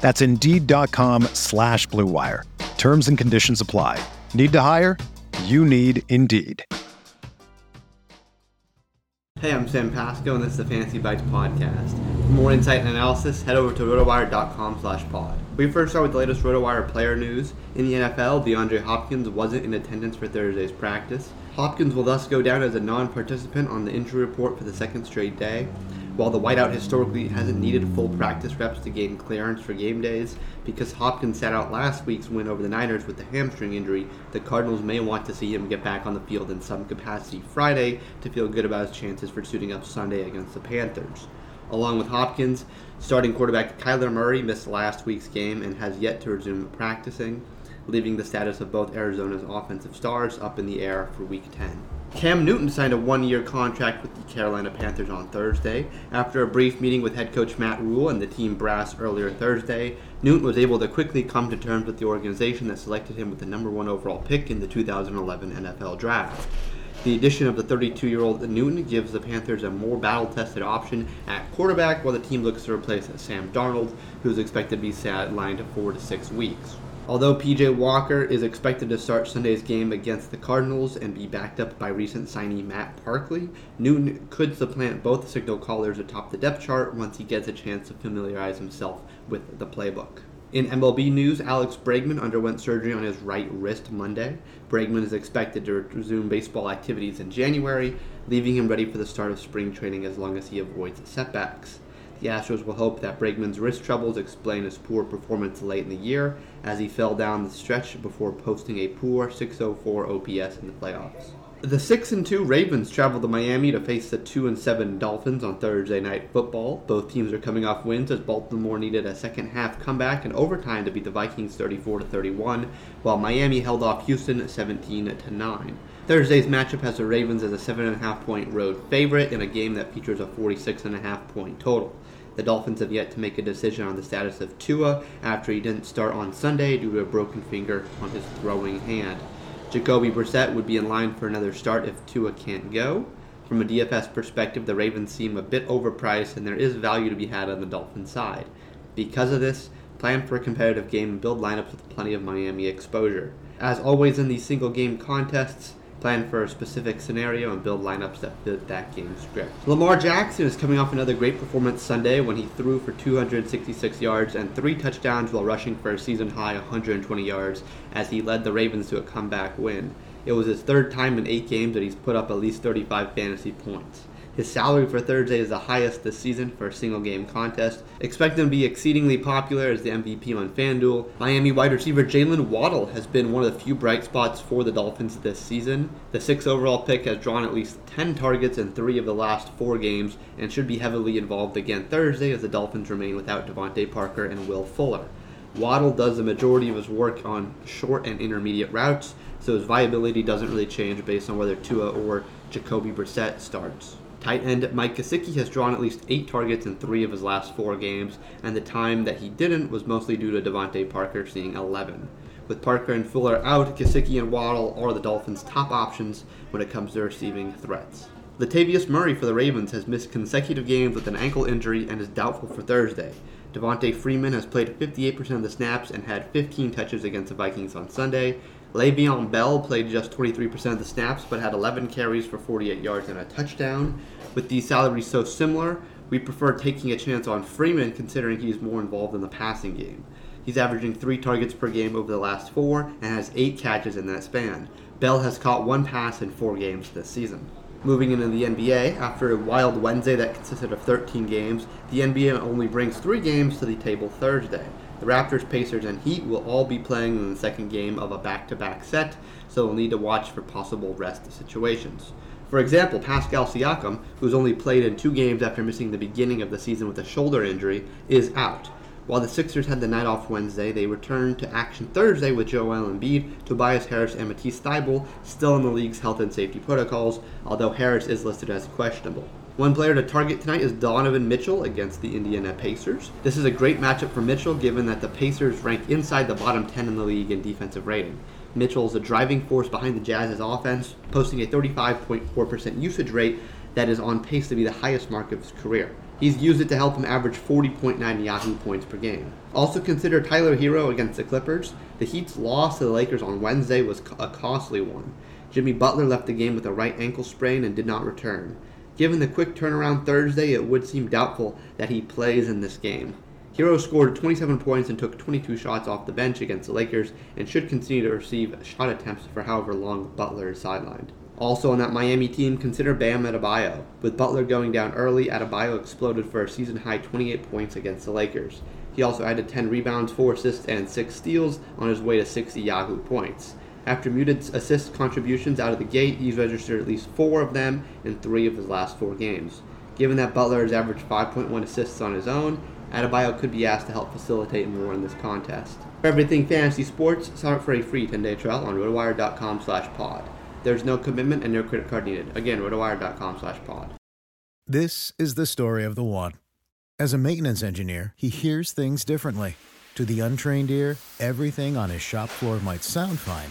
That's Indeed.com slash BlueWire. Terms and conditions apply. Need to hire? You need Indeed. Hey, I'm Sam Pasco, and this is the Fantasy Bites podcast. For more insight and analysis, head over to rotowire.com slash pod. We first start with the latest RotoWire player news. In the NFL, DeAndre Hopkins wasn't in attendance for Thursday's practice. Hopkins will thus go down as a non-participant on the injury report for the second straight day. While the wideout historically hasn't needed full practice reps to gain clearance for game days, because Hopkins sat out last week's win over the Niners with the hamstring injury, the Cardinals may want to see him get back on the field in some capacity Friday to feel good about his chances for suiting up Sunday against the Panthers. Along with Hopkins, starting quarterback Kyler Murray missed last week's game and has yet to resume practicing leaving the status of both Arizona's offensive stars up in the air for Week 10. Cam Newton signed a one year contract with the Carolina Panthers on Thursday. After a brief meeting with head coach Matt Rhule and the team brass earlier Thursday, Newton was able to quickly come to terms with the organization that selected him with the number one overall pick in the 2011 NFL Draft. The addition of the 32 year old Newton gives the Panthers a more battle tested option at quarterback while the team looks to replace Sam Darnold, who is expected to be sidelined four to six weeks. Although PJ Walker is expected to start Sunday's game against the Cardinals and be backed up by recent signee Matt Barkley, Newton could supplant both signal callers atop the depth chart once he gets a chance to familiarize himself with the playbook. In MLB news, Alex Bregman underwent surgery on his right wrist Monday. Bregman is expected to resume baseball activities in January, leaving him ready for the start of spring training as long as he avoids setbacks. The Astros will hope that Bregman's wrist troubles explain his poor performance late in the year, as he fell down the stretch before posting a poor 604 OPS in the playoffs. The 6 and 2 Ravens travel to Miami to face the 2 and 7 Dolphins on Thursday night football. Both teams are coming off wins as Baltimore needed a second half comeback and overtime to beat the Vikings 34 to 31, while Miami held off Houston 17 to 9. Thursday's matchup has the Ravens as a 7.5 point road favorite in a game that features a 46.5 point total. The Dolphins have yet to make a decision on the status of Tua after he didn't start on Sunday due to a broken finger on his throwing hand. Jacoby Brissett would be in line for another start if Tua can't go. From a DFS perspective, the Ravens seem a bit overpriced and there is value to be had on the Dolphins side. Because of this, plan for a competitive game and build lineups with plenty of Miami exposure. As always in these single game contests, plan for a specific scenario and build lineups that fit that game script. Lamar Jackson is coming off another great performance Sunday when he threw for 266 yards and three touchdowns while rushing for a season high 120 yards as he led the Ravens to a comeback win. It was his third time in eight games that he's put up at least 35 fantasy points. His salary for Thursday is the highest this season for a single game contest. Expect him to be exceedingly popular as the MVP on FanDuel. Miami wide receiver Jaylen Waddle has been one of the few bright spots for the Dolphins this season. The sixth overall pick has drawn at least 10 targets in three of the last four games and should be heavily involved again Thursday as the Dolphins remain without DeVante Parker and Will Fuller. Waddle does the majority of his work on short and intermediate routes, so his viability doesn't really change based on whether Tua or Jacoby Brissett starts. Tight end Mike Gesicki has drawn at least eight targets in three of his last four games, and the time that he didn't was mostly due to DeVante Parker seeing 11. With Parker and Fuller out, Gesicki and Waddle are the Dolphins' top options when it comes to receiving threats. Latavius Murray for the Ravens has missed consecutive games with an ankle injury and is doubtful for Thursday. Devonta Freeman has played 58% of the snaps and had 15 touches against the Vikings on Sunday, Le'Veon Bell played just 23% of the snaps, but had 11 carries for 48 yards and a touchdown. With these salaries so similar, We prefer taking a chance on Freeman considering he's more involved in the passing game. He's averaging three targets per game over the last four and has eight catches in that span. Bell has caught one pass in four games this season. Moving into the NBA, after a wild Wednesday that consisted of 13 games, the NBA only brings three games to the table Thursday. The Raptors, Pacers, and Heat will all be playing in the second game of a back to back set, so we'll need to watch for possible rest situations. For example, Pascal Siakam, who's only played in two games after missing the beginning of the season with a shoulder injury, is out. While the Sixers had the night off Wednesday, they returned to action Thursday with Joel Embiid, Tobias Harris, and Matisse Thybulle still in the league's health and safety protocols, although Harris is listed as questionable. One player to target tonight is Donovan Mitchell against the Indiana Pacers. This is a great matchup for Mitchell given that the Pacers rank inside the bottom 10 in the league in defensive rating. Mitchell is a driving force behind the Jazz's offense, posting a 35.4% usage rate that is on pace to be the highest mark of his career. He's used it to help him average 40.9 Yahoo points per game. Also consider Tyler Herro against the Clippers. The Heat's loss to the Lakers on Wednesday was a costly one. Jimmy Butler left the game with a right ankle sprain and did not return. Given the quick turnaround Thursday, it would seem doubtful that he plays in this game. Herro scored 27 points and took 22 shots off the bench against the Lakers and should continue to receive shot attempts for however long Butler is sidelined. Also on that Miami team, consider Bam Adebayo. With Butler going down early, Adebayo exploded for a season high 28 points against the Lakers. He also added 10 rebounds, 4 assists, and 6 steals on his way to 60 Yahoo points. After muted assist contributions out of the gate, he's registered at least 4 of them in 3 of his last 4 games. Given that Butler has averaged 5.1 assists on his own, Adebayo could be asked to help facilitate more in this contest. For everything fantasy sports, sign up for a free 10-day trial on rotowire.com slash pod. There's no commitment and no credit card needed. Again, rotowire.com slash pod. This is the story of the one. As a maintenance engineer, he hears things differently. To the untrained ear, everything on his shop floor might sound fine,